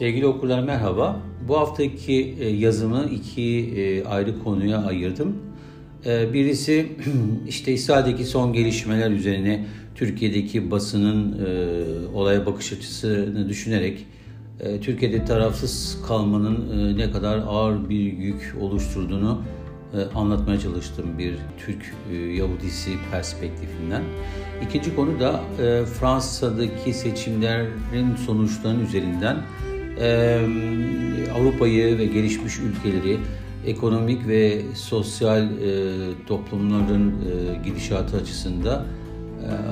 Sevgili okurlar merhaba. Bu haftaki e, yazımı iki e, ayrı konuya ayırdım. E, birisi işte İsrail'deki son gelişmeler üzerine Türkiye'deki basının olaya bakış açısını düşünerek Türkiye'de tarafsız kalmanın ne kadar ağır bir yük oluşturduğunu anlatmaya çalıştım bir Türk Yahudisi perspektifinden. İkinci konu da Fransa'daki seçimlerin sonuçlarının üzerinden Avrupa'yı ve gelişmiş ülkeleri ekonomik ve sosyal toplumların gidişatı açısında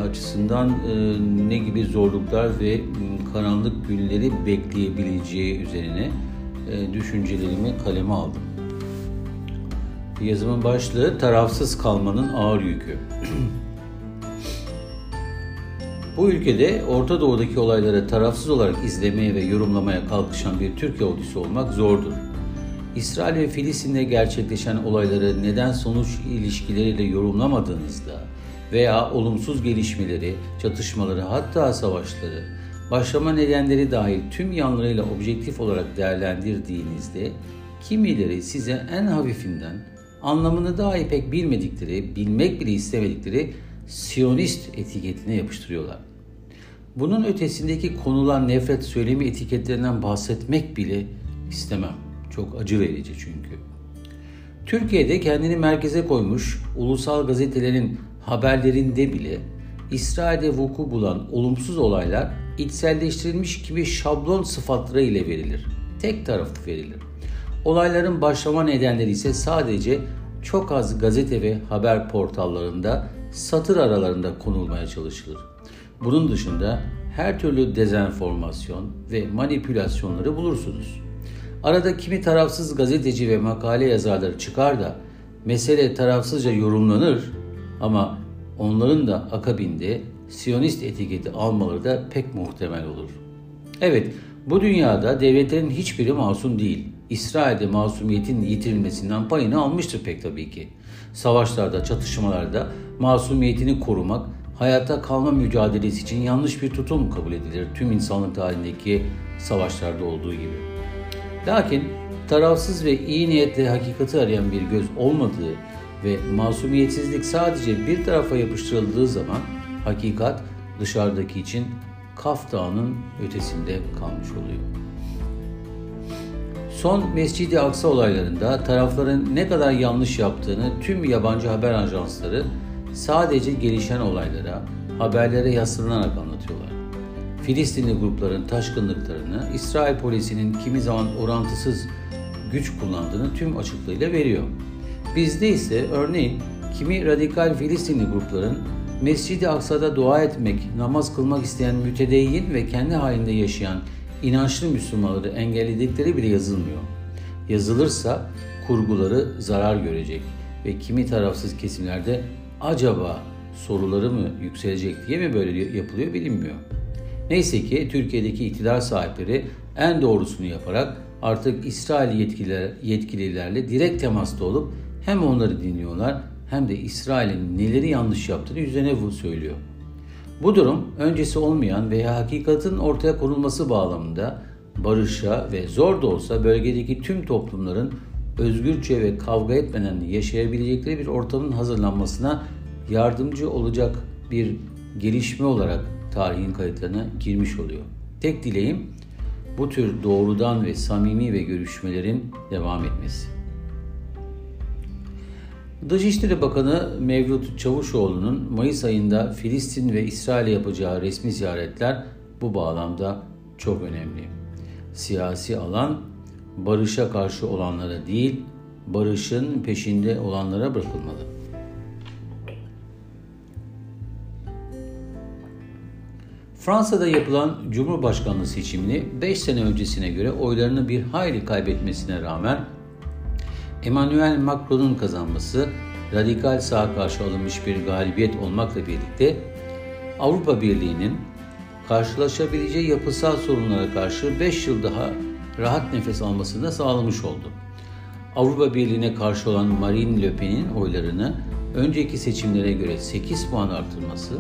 açısından ne gibi zorluklar ve karanlık günleri bekleyebileceği üzerine düşüncelerimi kaleme aldım. Yazımın başlığı tarafsız kalmanın ağır yükü. Bu ülkede Orta Doğu'daki olayları tarafsız olarak izlemeye ve yorumlamaya kalkışan bir Türk Yahudisi olmak zordur. İsrail ve Filistin'de gerçekleşen olayları neden sonuç ilişkileriyle yorumlamadığınızda veya olumsuz gelişmeleri, çatışmaları hatta savaşları, başlama nedenleri dahil tüm yanlarıyla objektif olarak değerlendirdiğinizde kimileri size en hafifinden anlamını dahi pek bilmedikleri, bilmek bile istemedikleri Siyonist etiketine yapıştırıyorlar. Bunun ötesindeki konular nefret söylemi etiketlerinden bahsetmek bile istemem. Çok acı verici çünkü. Türkiye'de kendini merkeze koymuş ulusal gazetelerin haberlerinde bile İsrail'de vuku bulan olumsuz olaylar içselleştirilmiş gibi şablon sıfatları ile verilir. Tek taraflı verilir. Olayların başlama nedenleri ise sadece çok az gazete ve haber portallarında satır aralarında konulmaya çalışılır. Bunun dışında her türlü dezenformasyon ve manipülasyonları bulursunuz. Arada kimi tarafsız gazeteci ve makale yazarları çıkar da mesele tarafsızca yorumlanır ama onların da akabinde Siyonist etiketi almaları da pek muhtemel olur. Evet, bu dünyada devletlerin hiçbiri masum değil. İsrail'de masumiyetin yitirilmesinden payını almıştır pek tabii ki. Savaşlarda, çatışmalarda masumiyetini korumak hayatta kalma mücadelesi için yanlış bir tutum kabul edilir tüm insanlık tarihindeki savaşlarda olduğu gibi. Lakin tarafsız ve iyi niyetle hakikati arayan bir göz olmadığı ve masumiyetsizlik sadece bir tarafa yapıştırıldığı zaman hakikat dışarıdaki için Kaf Dağı'nın ötesinde kalmış oluyor. Son Mescid-i Aksa olaylarında tarafların ne kadar yanlış yaptığını tüm yabancı haber ajansları sadece gelişen olaylara, haberlere yaslanarak anlatıyorlar. Filistinli grupların taşkınlıklarını İsrail polisinin kimi zaman orantısız güç kullandığını tüm açıklığıyla veriyor. Bizde ise örneğin kimi radikal Filistinli grupların Mescid-i Aksa'da dua etmek, namaz kılmak isteyen mütedeyyin ve kendi halinde yaşayan inançlı Müslümanları engelledikleri bile yazılmıyor. Yazılırsa kurguları zarar görecek ve kimi tarafsız kesimlerde acaba soruları mı yükselecek diye mi böyle yapılıyor bilinmiyor. Neyse ki Türkiye'deki iktidar sahipleri en doğrusunu yaparak artık İsrail yetkililer, yetkililerle direkt temasta olup hem onları dinliyorlar hem de İsrail'in neleri yanlış yaptığını yüzüne söylüyor. Bu durum öncesi olmayan veya hakikatin ortaya konulması bağlamında barışa ve zor da olsa bölgedeki tüm toplumların özgürce ve kavga etmeden yaşayabilecekleri bir ortamın hazırlanmasına yardımcı olacak bir gelişme olarak tarihin kayıtlarına girmiş oluyor. Tek dileğim bu tür doğrudan ve samimi ve görüşmelerin devam etmesi. Dışişleri Bakanı Mevlut Çavuşoğlu'nun Mayıs ayında Filistin ve İsrail'e yapacağı resmi ziyaretler bu bağlamda çok önemli. Siyasi alan barışa karşı olanlara değil, barışın peşinde olanlara bırakılmalı. Fransa'da yapılan Cumhurbaşkanlığı seçimini 5 sene öncesine göre oylarını bir hayli kaybetmesine rağmen Emmanuel Macron'un kazanması radikal sağa karşı alınmış bir galibiyet olmakla birlikte Avrupa Birliği'nin karşılaşabileceği yapısal sorunlara karşı 5 yıl daha rahat nefes almasını da sağlamış oldu. Avrupa Birliği'ne karşı olan Marine Le Pen'in oylarını önceki seçimlere göre 8 puan artırması,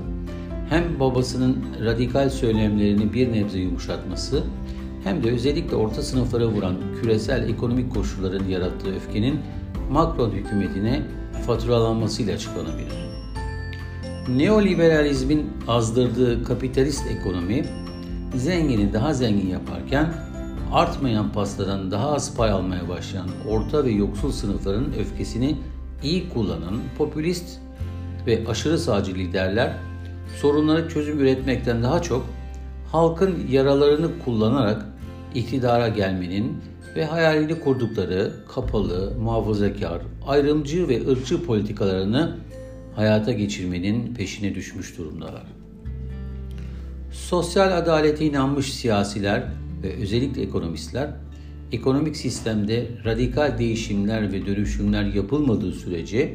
hem babasının radikal söylemlerini bir nebze yumuşatması hem de özellikle orta sınıflara vuran küresel ekonomik koşulların yarattığı öfkenin Macron hükümetine faturalanmasıyla açıklanabilir. Neoliberalizmin azdırdığı kapitalist ekonomi zengini daha zengin yaparken artmayan pastadan daha az pay almaya başlayan orta ve yoksul sınıfların öfkesini iyi kullanan popülist ve aşırı sağcı liderler sorunları çözüm üretmekten daha çok halkın yaralarını kullanarak iktidara gelmenin ve hayalini kurdukları kapalı, muhafazakar, ayrımcı ve ırkçı politikalarını hayata geçirmenin peşine düşmüş durumdalar. Sosyal adalete inanmış siyasiler ve özellikle ekonomistler, ekonomik sistemde radikal değişimler ve dönüşümler yapılmadığı sürece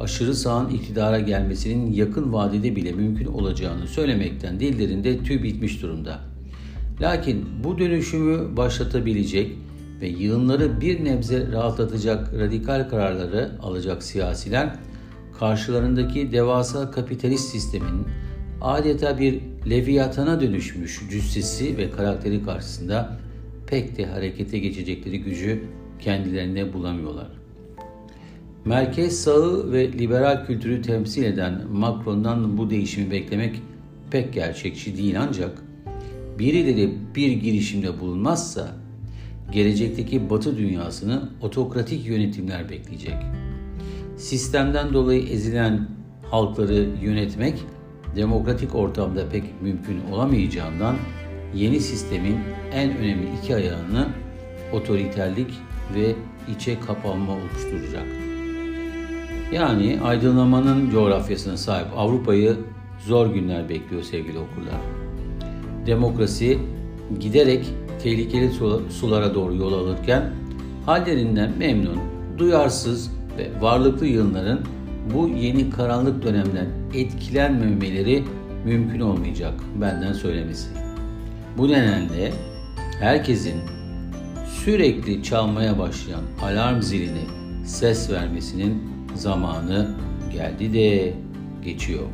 aşırı sağın iktidara gelmesinin yakın vadede bile mümkün olacağını söylemekten dillerinde tüy bitmiş durumda. Lakin bu dönüşümü başlatabilecek ve yığınları bir nebze rahatlatacak radikal kararları alacak siyasiler karşılarındaki devasa kapitalist sistemin adeta bir leviyatana dönüşmüş cüssesi ve karakteri karşısında pek de harekete geçecekleri gücü kendilerine bulamıyorlar. Merkez sağı ve liberal kültürü temsil eden Macron'dan bu değişimi beklemek pek gerçekçi değil ancak birileri bir girişimde bulunmazsa gelecekteki Batı dünyasını otokratik yönetimler bekleyecek. Sistemden dolayı ezilen halkları yönetmek demokratik ortamda pek mümkün olamayacağından yeni sistemin en önemli iki ayağını otoriterlik ve içe kapanma oluşturacak. Yani aydınlamanın coğrafyasına sahip Avrupa'yı zor günler bekliyor sevgili okurlar. Demokrasi giderek tehlikeli sulara doğru yol alırken hallerinden memnun, duyarsız ve varlıklı yığınların bu yeni karanlık dönemden etkilenmemeleri mümkün olmayacak benden söylemesi. Bu nedenle herkesin sürekli çalmaya başlayan alarm zilini ses vermesinin zamanı geldi de geçiyor.